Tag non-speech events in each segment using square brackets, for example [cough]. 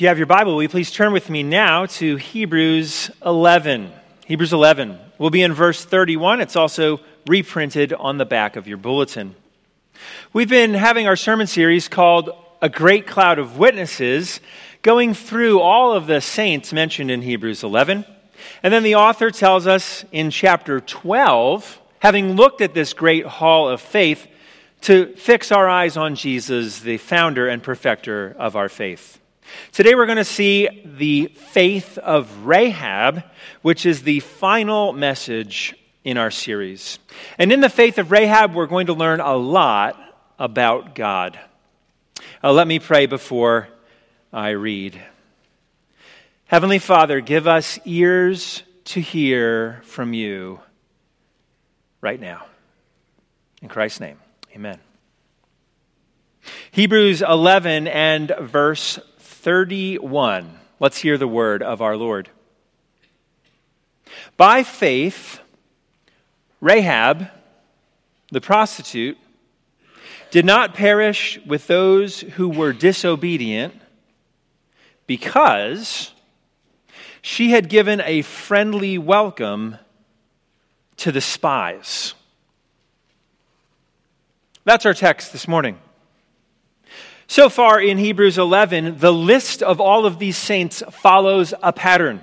If you have your Bible, will you please turn with me now to Hebrews 11? Hebrews 11. We'll be in verse 31. It's also reprinted on the back of your bulletin. We've been having our sermon series called A Great Cloud of Witnesses, going through all of the saints mentioned in Hebrews 11. And then the author tells us in chapter 12, having looked at this great hall of faith, to fix our eyes on Jesus, the founder and perfecter of our faith. Today we're going to see the faith of Rahab, which is the final message in our series. And in the faith of Rahab, we're going to learn a lot about God. Uh, let me pray before I read. Heavenly Father, give us ears to hear from you right now. In Christ's name, amen. Hebrews 11 and verse 31. Let's hear the word of our Lord. By faith, Rahab, the prostitute, did not perish with those who were disobedient because she had given a friendly welcome to the spies. That's our text this morning. So far in Hebrews 11, the list of all of these saints follows a pattern.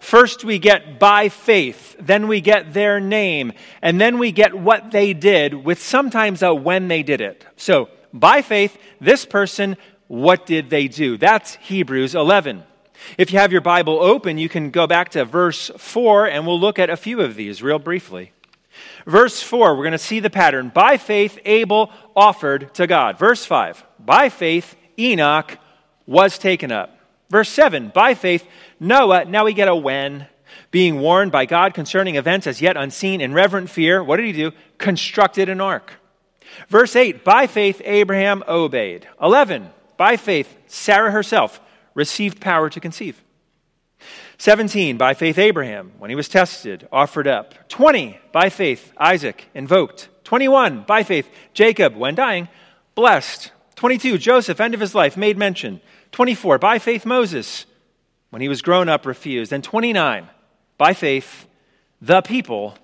First, we get by faith, then we get their name, and then we get what they did, with sometimes a when they did it. So, by faith, this person, what did they do? That's Hebrews 11. If you have your Bible open, you can go back to verse 4, and we'll look at a few of these real briefly. Verse 4, we're going to see the pattern. By faith, Abel offered to God. Verse 5, by faith, Enoch was taken up. Verse 7, by faith, Noah, now we get a when, being warned by God concerning events as yet unseen in reverent fear, what did he do? Constructed an ark. Verse 8, by faith, Abraham obeyed. 11, by faith, Sarah herself received power to conceive. 17, by faith, Abraham, when he was tested, offered up. 20, by faith, Isaac, invoked. 21, by faith, Jacob, when dying, blessed. 22, Joseph, end of his life, made mention. 24, by faith, Moses, when he was grown up, refused. And 29, by faith, the people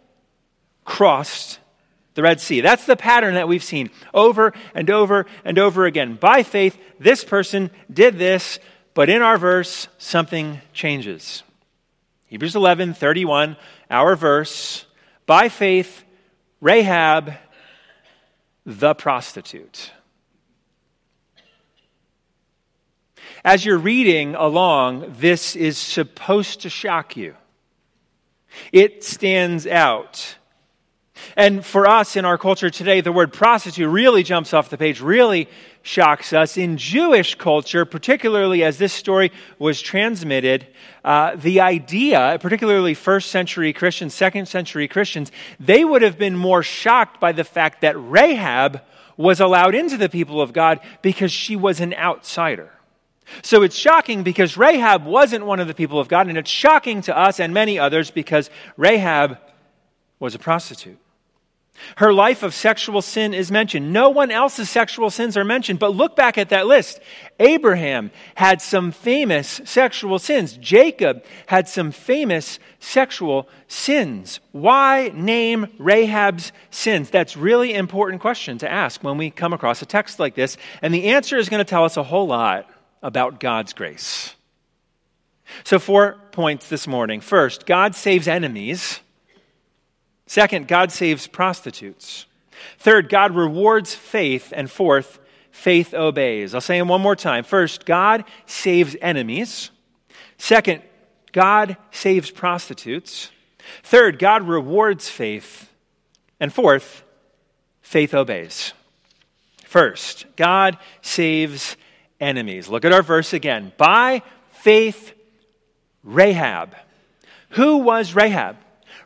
crossed the Red Sea. That's the pattern that we've seen over and over and over again. By faith, this person did this, but in our verse, something changes. Hebrews 11, 31, our verse. By faith, Rahab, the prostitute. As you're reading along, this is supposed to shock you. It stands out. And for us in our culture today, the word prostitute really jumps off the page, really shocks us. In Jewish culture, particularly as this story was transmitted, uh, the idea, particularly first century Christians, second century Christians, they would have been more shocked by the fact that Rahab was allowed into the people of God because she was an outsider. So it's shocking because Rahab wasn't one of the people of God, and it's shocking to us and many others because Rahab was a prostitute. Her life of sexual sin is mentioned. No one else's sexual sins are mentioned, but look back at that list. Abraham had some famous sexual sins. Jacob had some famous sexual sins. Why name Rahab's sins? That's really important question to ask when we come across a text like this, and the answer is going to tell us a whole lot about God's grace. So, four points this morning. First, God saves enemies. Second, God saves prostitutes. Third, God rewards faith. And fourth, faith obeys. I'll say them one more time. First, God saves enemies. Second, God saves prostitutes. Third, God rewards faith. And fourth, faith obeys. First, God saves enemies. Look at our verse again. By faith, Rahab. Who was Rahab?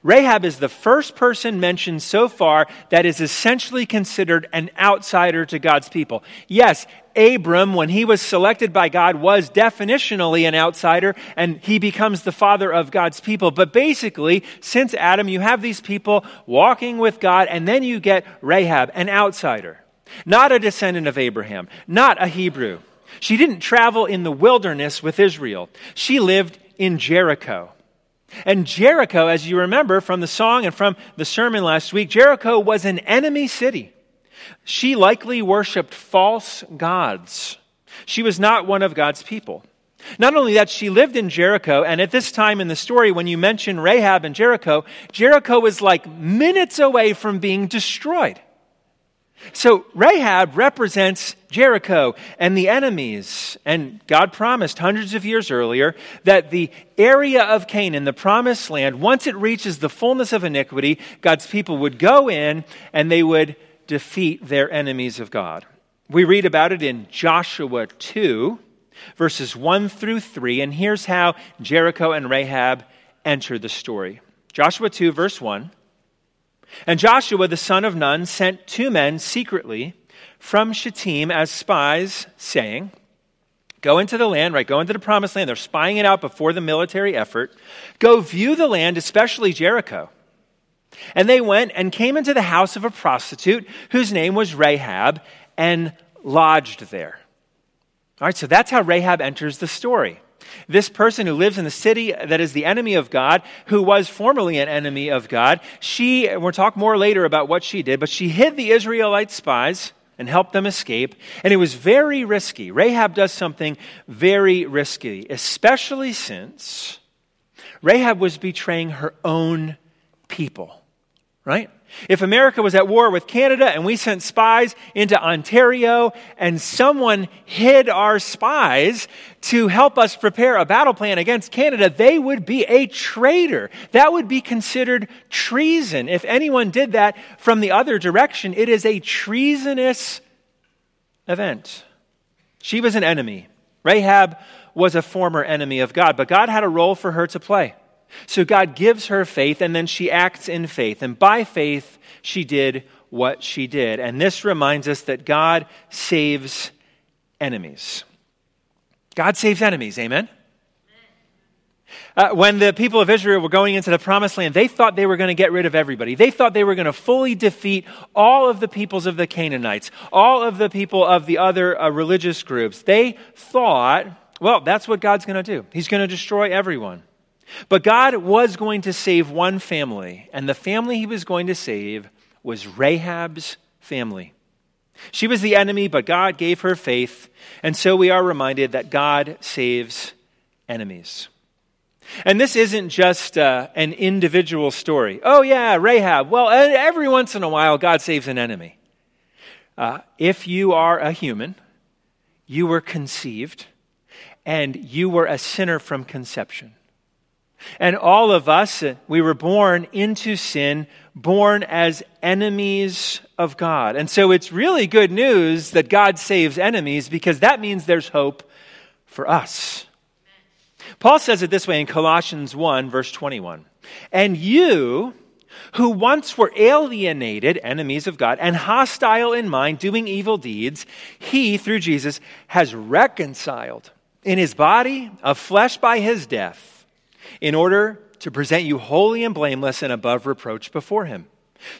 Rahab is the first person mentioned so far that is essentially considered an outsider to God's people. Yes, Abram, when he was selected by God, was definitionally an outsider, and he becomes the father of God's people. But basically, since Adam, you have these people walking with God, and then you get Rahab, an outsider, not a descendant of Abraham, not a Hebrew. She didn't travel in the wilderness with Israel. She lived in Jericho. And Jericho, as you remember from the song and from the sermon last week, Jericho was an enemy city. She likely worshiped false gods. She was not one of God's people. Not only that, she lived in Jericho, and at this time in the story, when you mention Rahab and Jericho, Jericho was like minutes away from being destroyed. So Rahab represents Jericho and the enemies. And God promised hundreds of years earlier that the area of Canaan, the promised land, once it reaches the fullness of iniquity, God's people would go in and they would defeat their enemies of God. We read about it in Joshua 2, verses 1 through 3. And here's how Jericho and Rahab enter the story Joshua 2, verse 1. And Joshua the son of Nun sent two men secretly from Shittim as spies, saying, Go into the land, right? Go into the promised land. They're spying it out before the military effort. Go view the land, especially Jericho. And they went and came into the house of a prostitute whose name was Rahab and lodged there. All right, so that's how Rahab enters the story. This person who lives in the city that is the enemy of God, who was formerly an enemy of God, she, we'll talk more later about what she did, but she hid the Israelite spies and helped them escape. And it was very risky. Rahab does something very risky, especially since Rahab was betraying her own people, right? If America was at war with Canada and we sent spies into Ontario and someone hid our spies to help us prepare a battle plan against Canada, they would be a traitor. That would be considered treason. If anyone did that from the other direction, it is a treasonous event. She was an enemy. Rahab was a former enemy of God, but God had a role for her to play. So God gives her faith, and then she acts in faith. And by faith, she did what she did. And this reminds us that God saves enemies. God saves enemies. Amen? Uh, when the people of Israel were going into the promised land, they thought they were going to get rid of everybody. They thought they were going to fully defeat all of the peoples of the Canaanites, all of the people of the other uh, religious groups. They thought, well, that's what God's going to do. He's going to destroy everyone. But God was going to save one family, and the family he was going to save was Rahab's family. She was the enemy, but God gave her faith, and so we are reminded that God saves enemies. And this isn't just uh, an individual story. Oh, yeah, Rahab. Well, every once in a while, God saves an enemy. Uh, if you are a human, you were conceived, and you were a sinner from conception. And all of us, we were born into sin, born as enemies of God. And so it's really good news that God saves enemies because that means there's hope for us. Paul says it this way in Colossians 1, verse 21. And you, who once were alienated, enemies of God, and hostile in mind, doing evil deeds, he, through Jesus, has reconciled in his body of flesh by his death in order to present you holy and blameless and above reproach before him.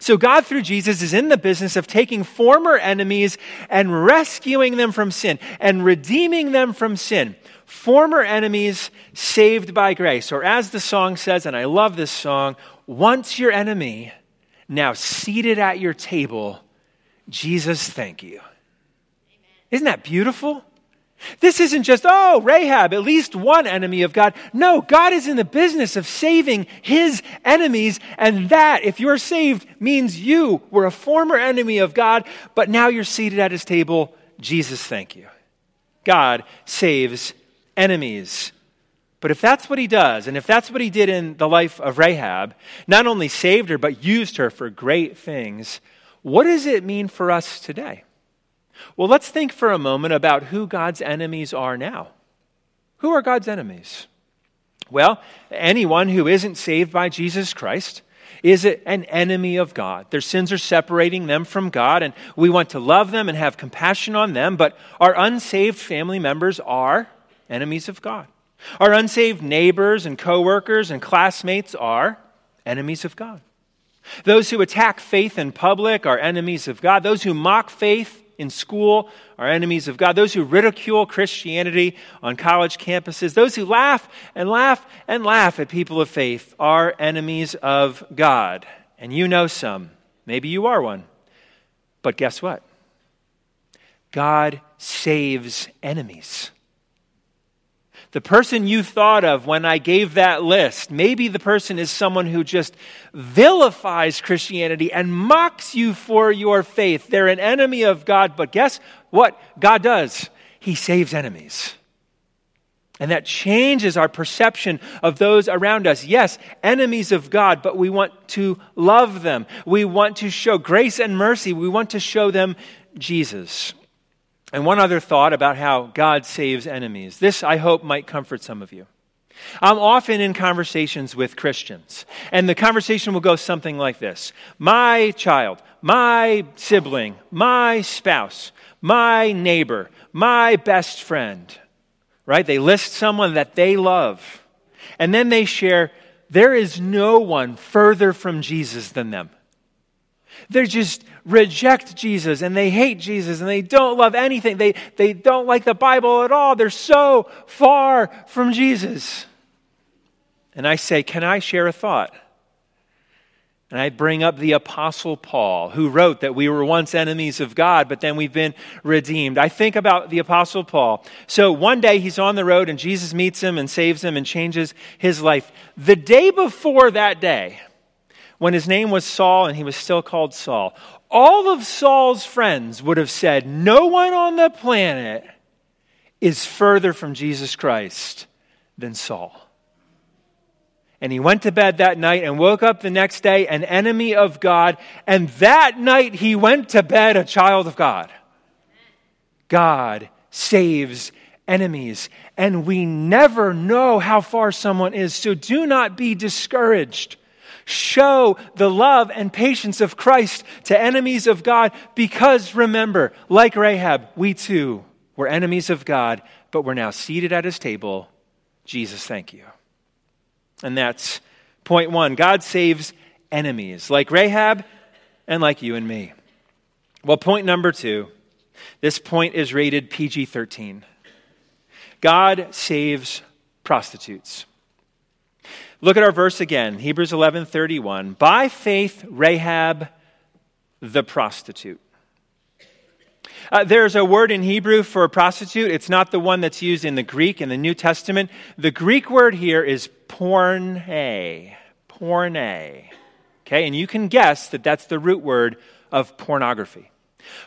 So God through Jesus is in the business of taking former enemies and rescuing them from sin and redeeming them from sin. Former enemies saved by grace. Or as the song says, and I love this song, once your enemy, now seated at your table, Jesus, thank you. Isn't that beautiful? This isn't just, oh, Rahab, at least one enemy of God. No, God is in the business of saving his enemies, and that, if you're saved, means you were a former enemy of God, but now you're seated at his table. Jesus, thank you. God saves enemies. But if that's what he does, and if that's what he did in the life of Rahab, not only saved her, but used her for great things, what does it mean for us today? Well, let's think for a moment about who God's enemies are now. Who are God's enemies? Well, anyone who isn't saved by Jesus Christ is an enemy of God. Their sins are separating them from God, and we want to love them and have compassion on them, but our unsaved family members are enemies of God. Our unsaved neighbors and coworkers and classmates are enemies of God. Those who attack faith in public are enemies of God. Those who mock faith in school are enemies of God. Those who ridicule Christianity on college campuses, those who laugh and laugh and laugh at people of faith are enemies of God. And you know some. Maybe you are one. But guess what? God saves enemies. The person you thought of when I gave that list, maybe the person is someone who just vilifies Christianity and mocks you for your faith. They're an enemy of God, but guess what God does? He saves enemies. And that changes our perception of those around us. Yes, enemies of God, but we want to love them. We want to show grace and mercy. We want to show them Jesus. And one other thought about how God saves enemies. This, I hope, might comfort some of you. I'm often in conversations with Christians, and the conversation will go something like this My child, my sibling, my spouse, my neighbor, my best friend, right? They list someone that they love, and then they share, There is no one further from Jesus than them. They just reject Jesus and they hate Jesus and they don't love anything. They, they don't like the Bible at all. They're so far from Jesus. And I say, Can I share a thought? And I bring up the Apostle Paul, who wrote that we were once enemies of God, but then we've been redeemed. I think about the Apostle Paul. So one day he's on the road and Jesus meets him and saves him and changes his life. The day before that day, when his name was Saul and he was still called Saul, all of Saul's friends would have said, No one on the planet is further from Jesus Christ than Saul. And he went to bed that night and woke up the next day an enemy of God. And that night he went to bed a child of God. God saves enemies. And we never know how far someone is. So do not be discouraged show the love and patience of Christ to enemies of God because remember, like Rahab, we too were enemies of God, but we're now seated at his table. Jesus, thank you. And that's point one God saves enemies, like Rahab and like you and me. Well, point number two this point is rated PG 13. God saves prostitutes. Look at our verse again, Hebrews 11:31. By faith Rahab the prostitute. Uh, there's a word in Hebrew for prostitute. It's not the one that's used in the Greek in the New Testament. The Greek word here is porne. Porne. Okay, and you can guess that that's the root word of pornography.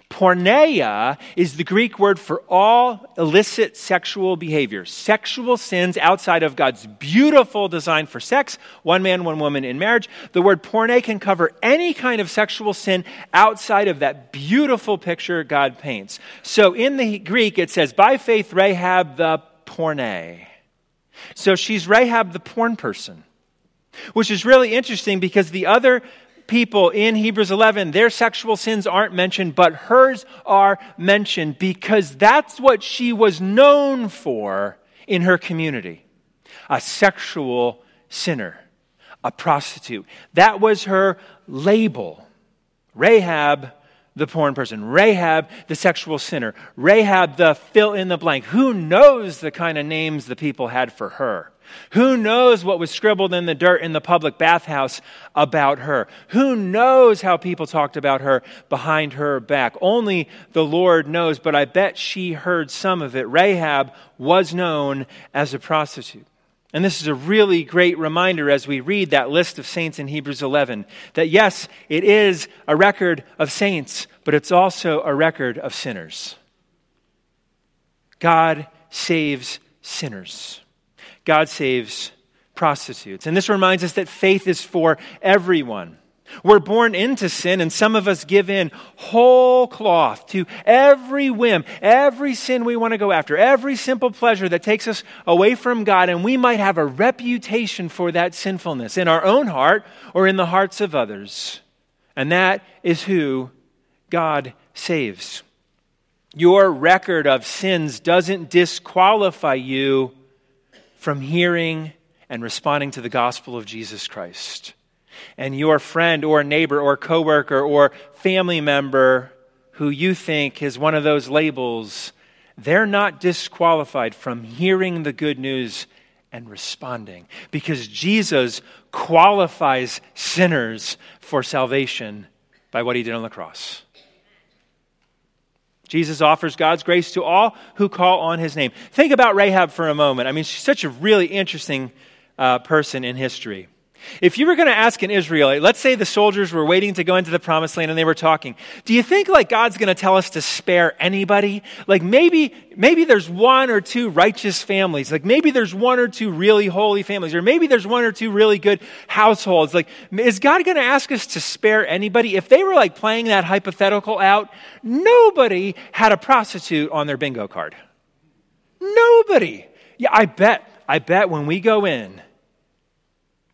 Porneia is the Greek word for all illicit sexual behavior, sexual sins outside of God's beautiful design for sex, one man, one woman in marriage. The word porne can cover any kind of sexual sin outside of that beautiful picture God paints. So in the Greek, it says, by faith, Rahab the porne. So she's Rahab the porn person, which is really interesting because the other people in Hebrews 11, their sexual sins aren't mentioned, but hers are mentioned because that's what she was known for in her community a sexual sinner, a prostitute. That was her label. Rahab, the porn person. Rahab, the sexual sinner. Rahab, the fill in the blank. Who knows the kind of names the people had for her? Who knows what was scribbled in the dirt in the public bathhouse about her? Who knows how people talked about her behind her back? Only the Lord knows, but I bet she heard some of it. Rahab was known as a prostitute. And this is a really great reminder as we read that list of saints in Hebrews 11 that yes, it is a record of saints, but it's also a record of sinners. God saves sinners. God saves prostitutes. And this reminds us that faith is for everyone. We're born into sin, and some of us give in whole cloth to every whim, every sin we want to go after, every simple pleasure that takes us away from God, and we might have a reputation for that sinfulness in our own heart or in the hearts of others. And that is who God saves. Your record of sins doesn't disqualify you from hearing and responding to the gospel of Jesus Christ. And your friend or neighbor or coworker or family member who you think is one of those labels, they're not disqualified from hearing the good news and responding because Jesus qualifies sinners for salvation by what he did on the cross. Jesus offers God's grace to all who call on his name. Think about Rahab for a moment. I mean, she's such a really interesting uh, person in history. If you were going to ask an Israelite, let's say the soldiers were waiting to go into the promised land and they were talking, do you think like God's going to tell us to spare anybody? Like maybe, maybe there's one or two righteous families. Like maybe there's one or two really holy families, or maybe there's one or two really good households. Like, is God going to ask us to spare anybody? If they were like playing that hypothetical out, nobody had a prostitute on their bingo card. Nobody. Yeah, I bet, I bet when we go in,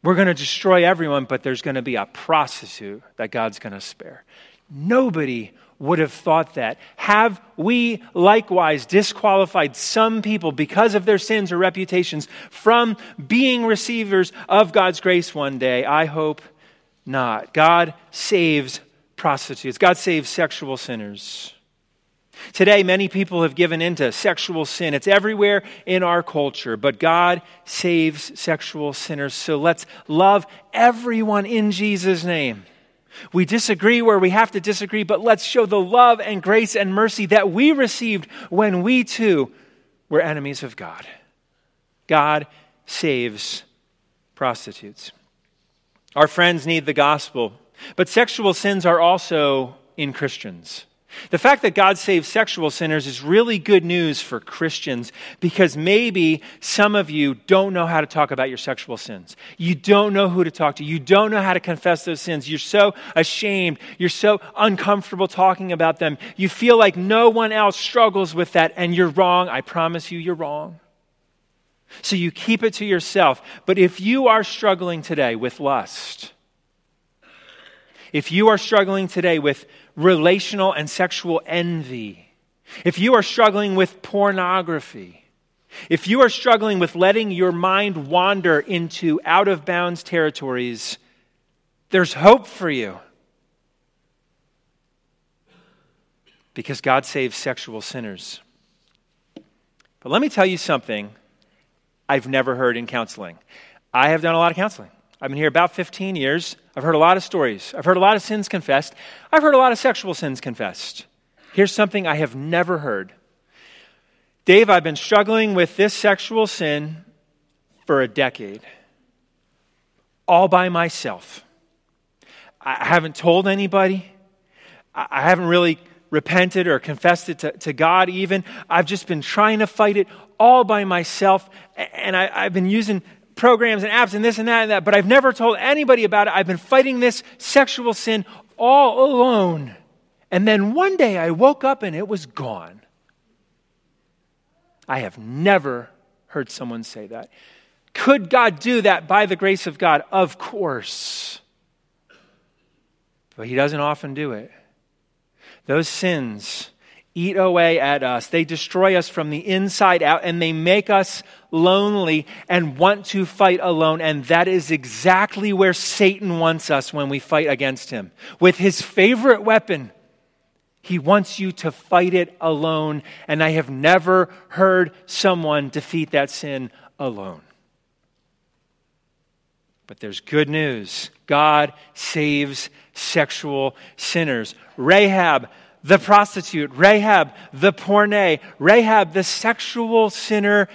we're going to destroy everyone, but there's going to be a prostitute that God's going to spare. Nobody would have thought that. Have we likewise disqualified some people because of their sins or reputations from being receivers of God's grace one day? I hope not. God saves prostitutes, God saves sexual sinners. Today, many people have given into sexual sin. It's everywhere in our culture, but God saves sexual sinners. So let's love everyone in Jesus' name. We disagree where we have to disagree, but let's show the love and grace and mercy that we received when we too were enemies of God. God saves prostitutes. Our friends need the gospel, but sexual sins are also in Christians. The fact that God saves sexual sinners is really good news for Christians because maybe some of you don't know how to talk about your sexual sins. You don't know who to talk to. You don't know how to confess those sins. You're so ashamed. You're so uncomfortable talking about them. You feel like no one else struggles with that, and you're wrong. I promise you, you're wrong. So you keep it to yourself. But if you are struggling today with lust, if you are struggling today with relational and sexual envy, if you are struggling with pornography, if you are struggling with letting your mind wander into out of bounds territories, there's hope for you. Because God saves sexual sinners. But let me tell you something I've never heard in counseling. I have done a lot of counseling. I've been here about 15 years. I've heard a lot of stories. I've heard a lot of sins confessed. I've heard a lot of sexual sins confessed. Here's something I have never heard Dave, I've been struggling with this sexual sin for a decade, all by myself. I haven't told anybody. I haven't really repented or confessed it to, to God, even. I've just been trying to fight it all by myself. And I, have been using programs and apps and this and that and that, but I've never told anybody about it. I've been fighting this sexual sin all alone. And then one day I woke up and it was gone. I have never heard someone say that. Could God do that by the grace of God? Of course. But He doesn't often do it. Those sins eat away at us. They destroy us from the inside out and they make us lonely and want to fight alone. And that is exactly where Satan wants us when we fight against him. With his favorite weapon, he wants you to fight it alone. And I have never heard someone defeat that sin alone. But there's good news God saves sexual sinners. Rahab the prostitute, Rahab, the porne, Rahab, the sexual sinner.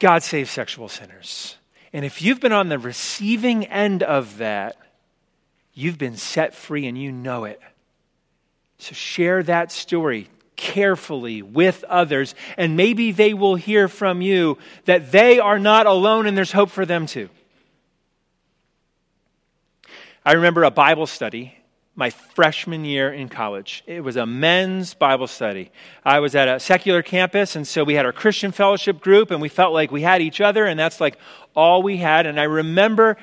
God saves sexual sinners. And if you've been on the receiving end of that, you've been set free and you know it. So share that story carefully with others, and maybe they will hear from you that they are not alone and there's hope for them too. I remember a Bible study my freshman year in college. It was a men's Bible study. I was at a secular campus, and so we had our Christian fellowship group, and we felt like we had each other, and that's like all we had. And I remember,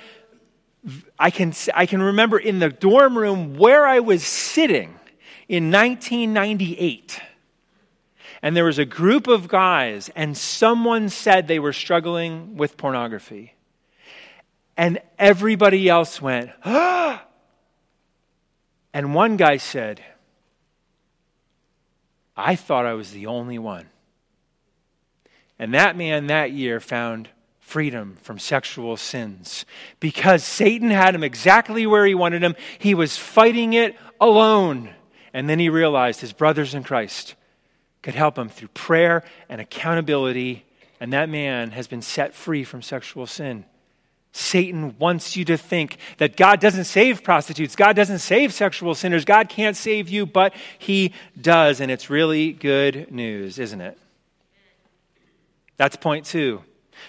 I can, I can remember in the dorm room where I was sitting in 1998. And there was a group of guys, and someone said they were struggling with pornography. And everybody else went, [gasps] ah! And one guy said, I thought I was the only one. And that man that year found freedom from sexual sins because Satan had him exactly where he wanted him. He was fighting it alone. And then he realized his brothers in Christ could help him through prayer and accountability. And that man has been set free from sexual sin. Satan wants you to think that God doesn't save prostitutes, God doesn't save sexual sinners, God can't save you, but He does. And it's really good news, isn't it? That's point two.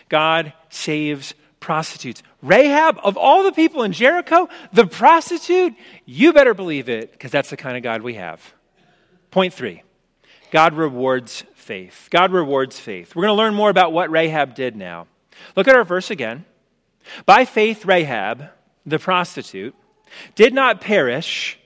God saves prostitutes. Rahab, of all the people in Jericho, the prostitute, you better believe it, because that's the kind of God we have. Point three God rewards faith. God rewards faith. We're going to learn more about what Rahab did now. Look at our verse again. By faith, Rahab, the prostitute, did not perish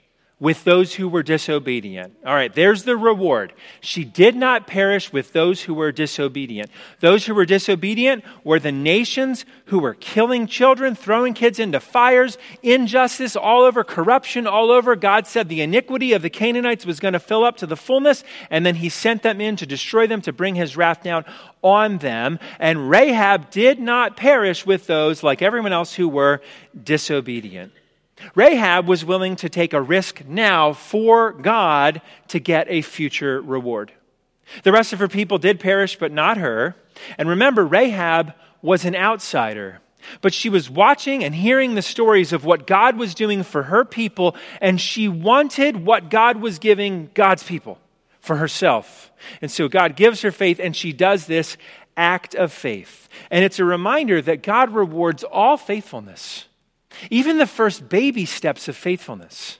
with those who were disobedient. All right, there's the reward. She did not perish with those who were disobedient. Those who were disobedient were the nations who were killing children, throwing kids into fires, injustice all over, corruption all over. God said the iniquity of the Canaanites was going to fill up to the fullness, and then he sent them in to destroy them, to bring his wrath down on them. And Rahab did not perish with those, like everyone else, who were disobedient. Rahab was willing to take a risk now for God to get a future reward. The rest of her people did perish, but not her. And remember, Rahab was an outsider. But she was watching and hearing the stories of what God was doing for her people, and she wanted what God was giving God's people for herself. And so God gives her faith, and she does this act of faith. And it's a reminder that God rewards all faithfulness. Even the first baby steps of faithfulness.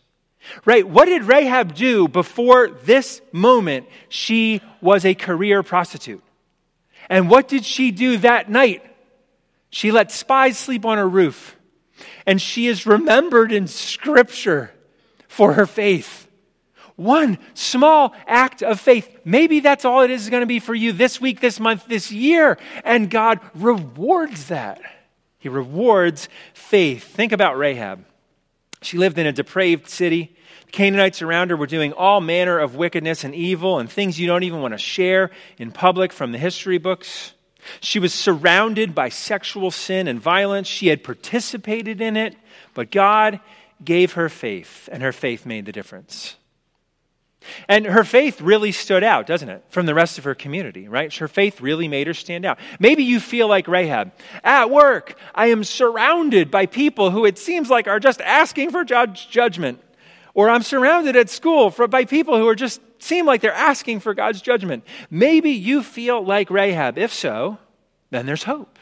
Right? What did Rahab do before this moment she was a career prostitute? And what did she do that night? She let spies sleep on her roof. And she is remembered in Scripture for her faith. One small act of faith. Maybe that's all it is going to be for you this week, this month, this year. And God rewards that. He rewards faith. Think about Rahab. She lived in a depraved city. The Canaanites around her were doing all manner of wickedness and evil and things you don't even want to share in public from the history books. She was surrounded by sexual sin and violence. She had participated in it, but God gave her faith, and her faith made the difference. And her faith really stood out, doesn't it, from the rest of her community, right? Her faith really made her stand out. Maybe you feel like Rahab. At work, I am surrounded by people who it seems like are just asking for judge, judgment. Or I'm surrounded at school for, by people who are just seem like they're asking for God's judgment. Maybe you feel like Rahab. If so, then there's hope.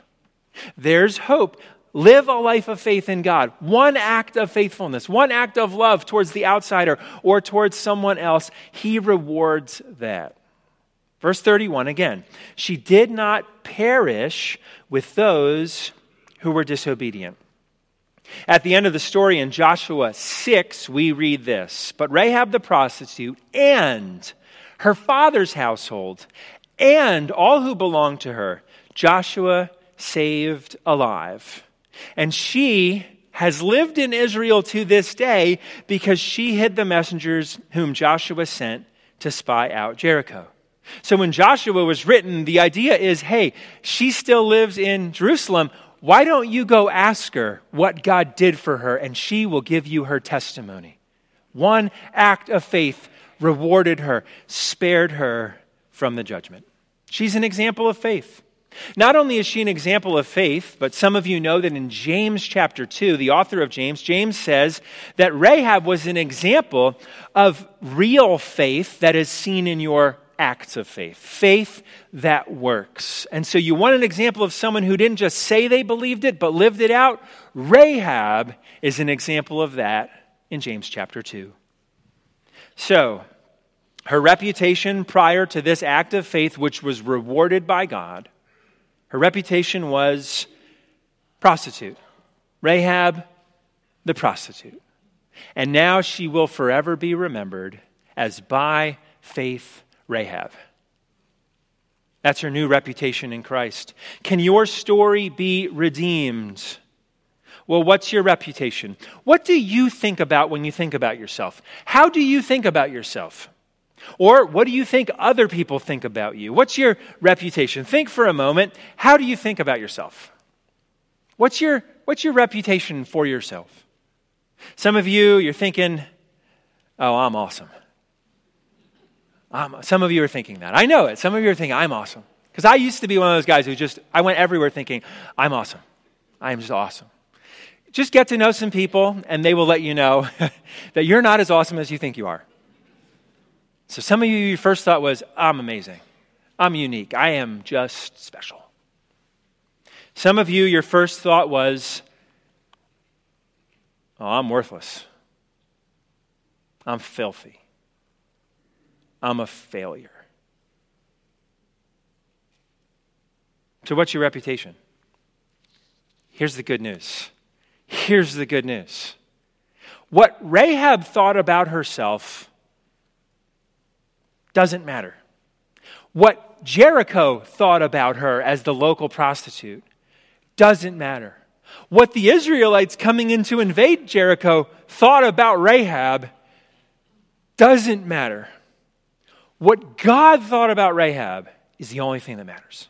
There's hope. Live a life of faith in God. One act of faithfulness, one act of love towards the outsider or towards someone else, He rewards that. Verse 31 again, she did not perish with those who were disobedient. At the end of the story in Joshua 6, we read this But Rahab the prostitute and her father's household and all who belonged to her, Joshua saved alive. And she has lived in Israel to this day because she hid the messengers whom Joshua sent to spy out Jericho. So when Joshua was written, the idea is hey, she still lives in Jerusalem. Why don't you go ask her what God did for her, and she will give you her testimony? One act of faith rewarded her, spared her from the judgment. She's an example of faith. Not only is she an example of faith, but some of you know that in James chapter 2, the author of James, James says that Rahab was an example of real faith that is seen in your acts of faith, faith that works. And so you want an example of someone who didn't just say they believed it, but lived it out? Rahab is an example of that in James chapter 2. So, her reputation prior to this act of faith, which was rewarded by God, her reputation was prostitute. Rahab, the prostitute. And now she will forever be remembered as by faith Rahab. That's her new reputation in Christ. Can your story be redeemed? Well, what's your reputation? What do you think about when you think about yourself? How do you think about yourself? Or what do you think other people think about you? What's your reputation? Think for a moment. How do you think about yourself? What's your, what's your reputation for yourself? Some of you, you're thinking, oh, I'm awesome. Um, some of you are thinking that. I know it. Some of you are thinking, I'm awesome. Because I used to be one of those guys who just, I went everywhere thinking, I'm awesome. I am just awesome. Just get to know some people, and they will let you know [laughs] that you're not as awesome as you think you are. So some of you, your first thought was, I'm amazing. I'm unique. I am just special. Some of you, your first thought was, oh, I'm worthless. I'm filthy. I'm a failure. So, what's your reputation? Here's the good news. Here's the good news. What Rahab thought about herself doesn't matter. What Jericho thought about her as the local prostitute doesn't matter. What the Israelites coming in to invade Jericho thought about Rahab doesn't matter. What God thought about Rahab is the only thing that matters.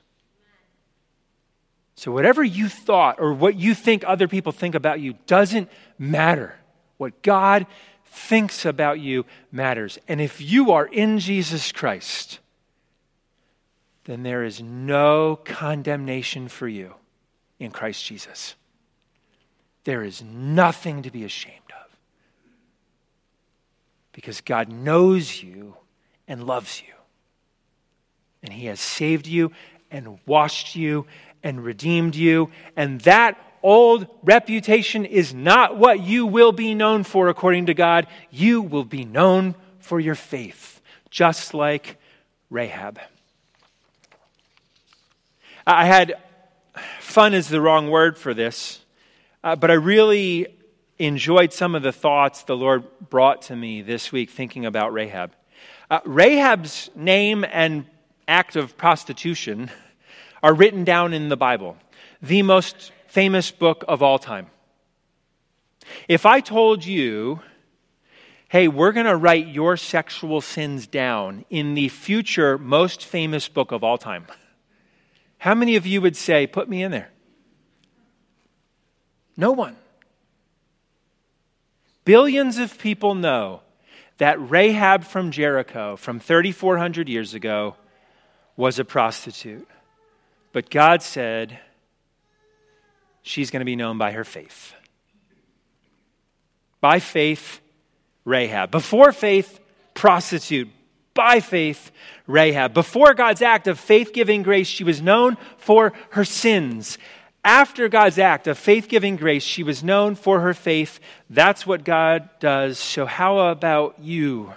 So, whatever you thought or what you think other people think about you doesn't matter. What God thinks about you matters. And if you are in Jesus Christ, then there is no condemnation for you in Christ Jesus. There is nothing to be ashamed of because God knows you and loves you. And He has saved you and washed you and redeemed you. And that old reputation is not what you will be known for according to God. You will be known for your faith, just like Rahab. I had fun is the wrong word for this, uh, but I really enjoyed some of the thoughts the Lord brought to me this week thinking about Rahab. Uh, Rahab's name and act of prostitution are written down in the Bible, the most famous book of all time. If I told you, hey, we're going to write your sexual sins down in the future most famous book of all time, how many of you would say, put me in there? No one. Billions of people know that Rahab from Jericho from 3,400 years ago was a prostitute. But God said she's going to be known by her faith. By faith, Rahab. Before faith, prostitute. By faith, Rahab. Before God's act of faith giving grace, she was known for her sins. After God's act of faith giving grace, she was known for her faith. That's what God does. So, how about you?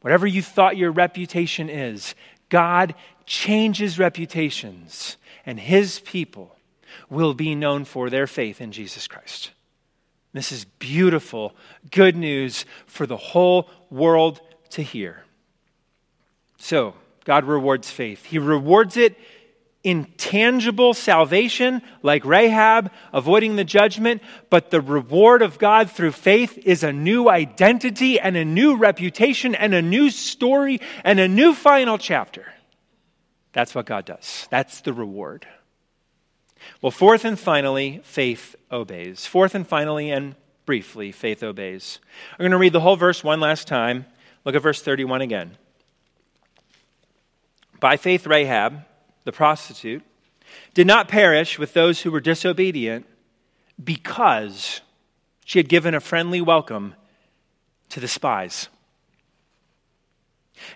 Whatever you thought your reputation is, God changes reputations, and his people will be known for their faith in Jesus Christ. This is beautiful, good news for the whole world to hear. So, God rewards faith. He rewards it in tangible salvation, like Rahab, avoiding the judgment, but the reward of God through faith is a new identity and a new reputation and a new story and a new final chapter. That's what God does. That's the reward. Well, fourth and finally, faith obeys. Fourth and finally, and briefly, faith obeys. I'm going to read the whole verse one last time. Look at verse 31 again. By faith, Rahab, the prostitute, did not perish with those who were disobedient because she had given a friendly welcome to the spies.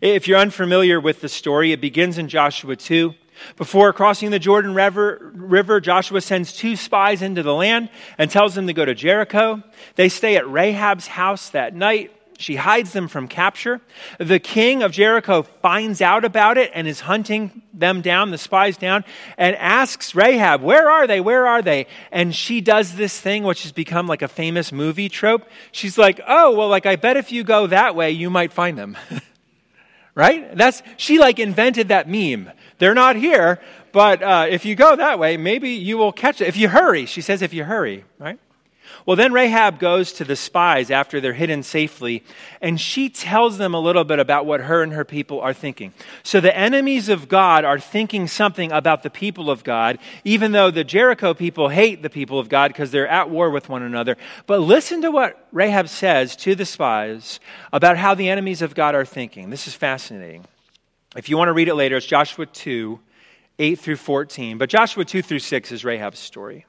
If you're unfamiliar with the story, it begins in Joshua 2. Before crossing the Jordan river, Joshua sends two spies into the land and tells them to go to Jericho. They stay at Rahab's house that night. She hides them from capture. The king of Jericho finds out about it and is hunting them down, the spies down, and asks Rahab, Where are they? Where are they? And she does this thing which has become like a famous movie trope. She's like, Oh, well, like, I bet if you go that way, you might find them. [laughs] right? That's, she like invented that meme. They're not here, but uh, if you go that way, maybe you will catch it. If you hurry, she says, if you hurry, right? Well, then Rahab goes to the spies after they're hidden safely, and she tells them a little bit about what her and her people are thinking. So the enemies of God are thinking something about the people of God, even though the Jericho people hate the people of God because they're at war with one another. But listen to what Rahab says to the spies about how the enemies of God are thinking. This is fascinating. If you want to read it later, it's Joshua 2, 8 through 14. But Joshua 2 through 6 is Rahab's story.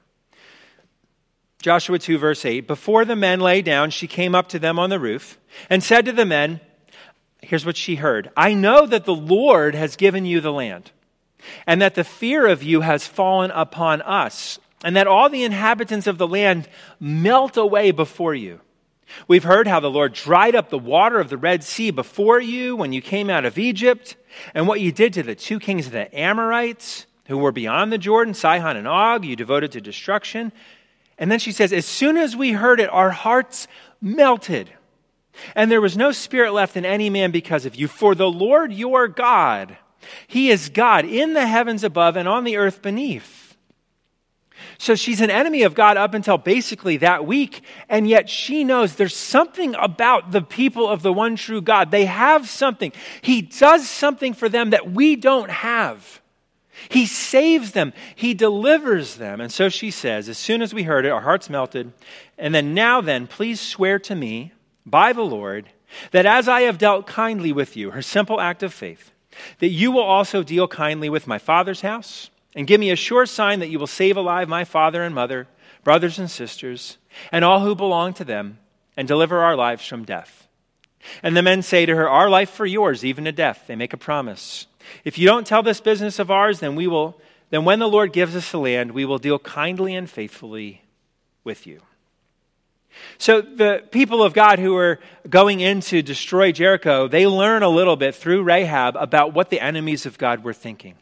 Joshua 2, verse 8 Before the men lay down, she came up to them on the roof and said to the men, Here's what she heard I know that the Lord has given you the land, and that the fear of you has fallen upon us, and that all the inhabitants of the land melt away before you. We've heard how the Lord dried up the water of the Red Sea before you when you came out of Egypt, and what you did to the two kings of the Amorites who were beyond the Jordan, Sihon and Og, you devoted to destruction. And then she says, As soon as we heard it, our hearts melted. And there was no spirit left in any man because of you. For the Lord your God, He is God in the heavens above and on the earth beneath. So she's an enemy of God up until basically that week, and yet she knows there's something about the people of the one true God. They have something. He does something for them that we don't have. He saves them, He delivers them. And so she says, As soon as we heard it, our hearts melted. And then, now then, please swear to me by the Lord that as I have dealt kindly with you, her simple act of faith, that you will also deal kindly with my father's house, and give me a sure sign that you will save alive my father and mother, brothers and sisters, and all who belong to them, and deliver our lives from death. And the men say to her, Our life for yours, even to death. They make a promise. If you don't tell this business of ours, then we will then when the Lord gives us the land, we will deal kindly and faithfully with you. So the people of God who are going in to destroy Jericho, they learn a little bit through Rahab about what the enemies of God were thinking.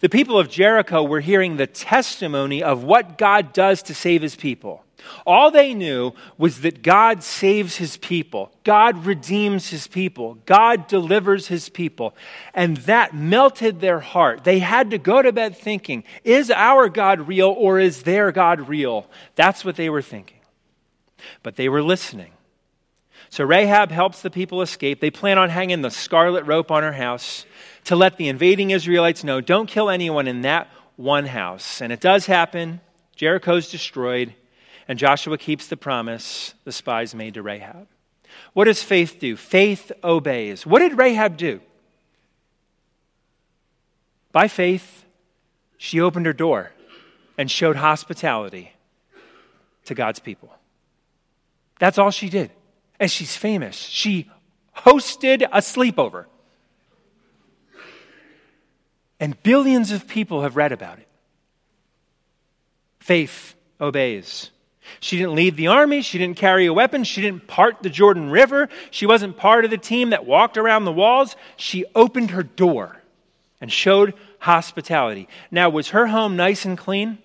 The people of Jericho were hearing the testimony of what God does to save his people. All they knew was that God saves his people, God redeems his people, God delivers his people. And that melted their heart. They had to go to bed thinking, is our God real or is their God real? That's what they were thinking. But they were listening. So Rahab helps the people escape. They plan on hanging the scarlet rope on her house to let the invading Israelites know don't kill anyone in that one house. And it does happen. Jericho's destroyed. And Joshua keeps the promise the spies made to Rahab. What does faith do? Faith obeys. What did Rahab do? By faith, she opened her door and showed hospitality to God's people. That's all she did. And she's famous. She hosted a sleepover. And billions of people have read about it. Faith obeys. She didn't lead the army. She didn't carry a weapon. She didn't part the Jordan River. She wasn't part of the team that walked around the walls. She opened her door and showed hospitality. Now, was her home nice and clean?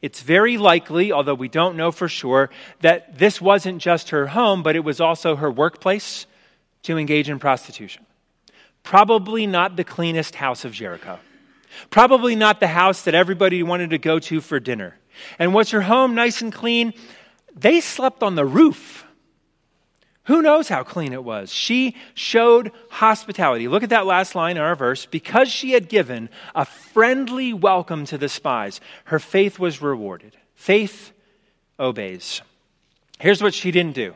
It's very likely, although we don't know for sure, that this wasn't just her home, but it was also her workplace to engage in prostitution. Probably not the cleanest house of Jericho. Probably not the house that everybody wanted to go to for dinner. And was her home nice and clean? They slept on the roof. Who knows how clean it was? She showed hospitality. Look at that last line in our verse. Because she had given a friendly welcome to the spies, her faith was rewarded. Faith obeys. Here's what she didn't do.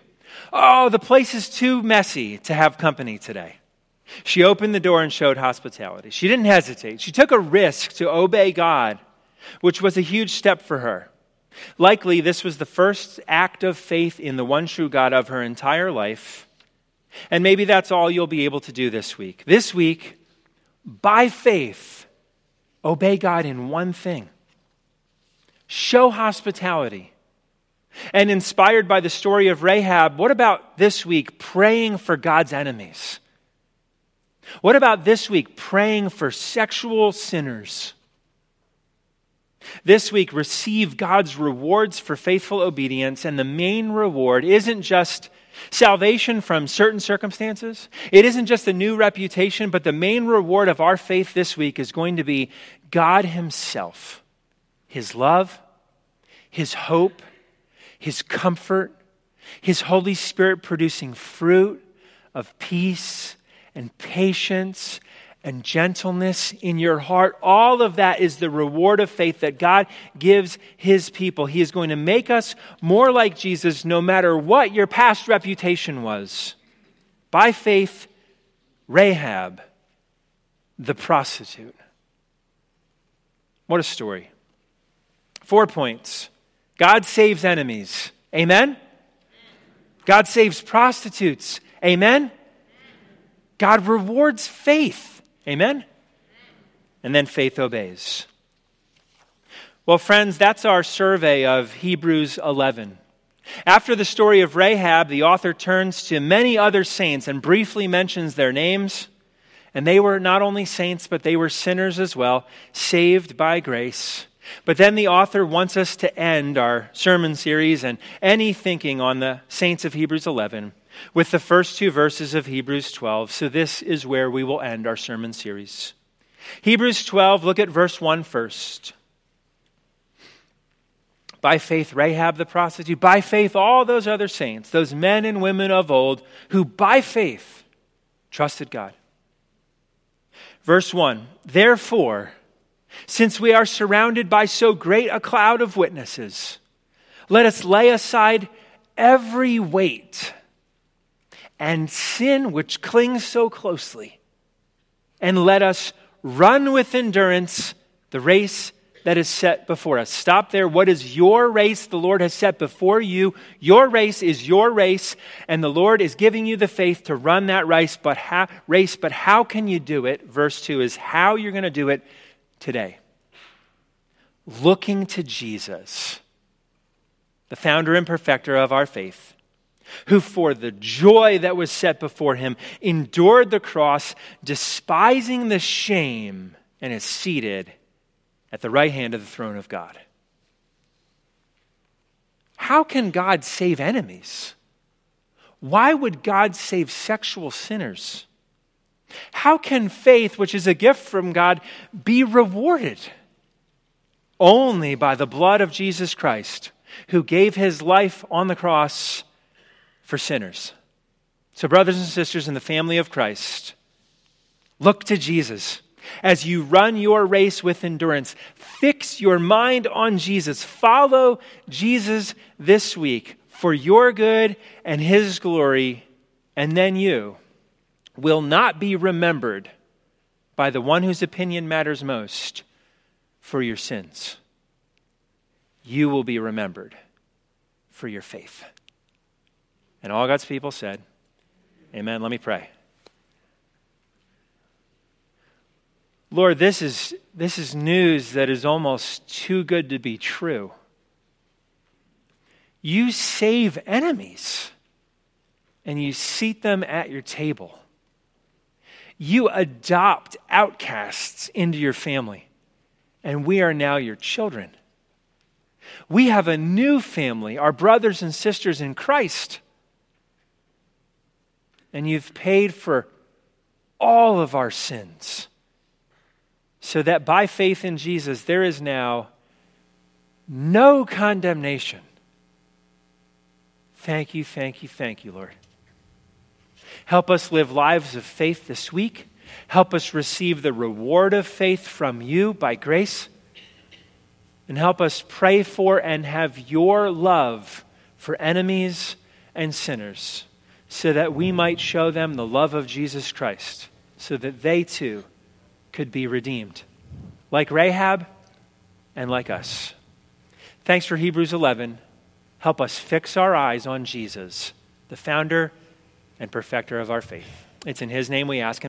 Oh, the place is too messy to have company today. She opened the door and showed hospitality. She didn't hesitate. She took a risk to obey God which was a huge step for her. Likely, this was the first act of faith in the one true God of her entire life. And maybe that's all you'll be able to do this week. This week, by faith, obey God in one thing show hospitality. And inspired by the story of Rahab, what about this week praying for God's enemies? What about this week praying for sexual sinners? This week, receive God's rewards for faithful obedience, and the main reward isn't just salvation from certain circumstances. It isn't just a new reputation, but the main reward of our faith this week is going to be God Himself, His love, His hope, His comfort, His Holy Spirit producing fruit of peace and patience and gentleness in your heart. All of that is the reward of faith that God gives His people. He is going to make us more like Jesus no matter what your past reputation was. By faith, Rahab, the prostitute. What a story. Four points God saves enemies. Amen? God saves prostitutes. Amen? God rewards faith. Amen? And then faith obeys. Well, friends, that's our survey of Hebrews 11. After the story of Rahab, the author turns to many other saints and briefly mentions their names. And they were not only saints, but they were sinners as well, saved by grace. But then the author wants us to end our sermon series and any thinking on the saints of Hebrews 11 with the first two verses of Hebrews 12. So this is where we will end our sermon series. Hebrews 12, look at verse 1 first. By faith, Rahab the prostitute, by faith, all those other saints, those men and women of old who by faith trusted God. Verse 1 Therefore, since we are surrounded by so great a cloud of witnesses, let us lay aside every weight and sin which clings so closely. And let us run with endurance the race that is set before us. Stop there. What is your race the Lord has set before you? Your race is your race, and the Lord is giving you the faith to run that race. But how, race, but how can you do it? Verse 2 is how you're going to do it today. Looking to Jesus, the founder and perfecter of our faith who for the joy that was set before him endured the cross, despising the shame, and is seated at the right hand of the throne of God. How can God save enemies? Why would God save sexual sinners? How can faith, which is a gift from God, be rewarded? Only by the blood of Jesus Christ, who gave his life on the cross for sinners. So, brothers and sisters in the family of Christ, look to Jesus. As you run your race with endurance, fix your mind on Jesus. Follow Jesus this week for your good and his glory, and then you will not be remembered by the one whose opinion matters most for your sins. You will be remembered for your faith. And all God's people said, Amen. Let me pray. Lord, this is, this is news that is almost too good to be true. You save enemies and you seat them at your table. You adopt outcasts into your family, and we are now your children. We have a new family, our brothers and sisters in Christ and you've paid for all of our sins. So that by faith in Jesus, there is now no condemnation. Thank you, thank you, thank you, Lord. Help us live lives of faith this week. Help us receive the reward of faith from you by grace. And help us pray for and have your love for enemies and sinners so that we might show them the love of Jesus Christ, so that they too could be redeemed, like Rahab and like us. Thanks for Hebrews 11. Help us fix our eyes on Jesus, the founder and perfecter of our faith. It's in his name we ask.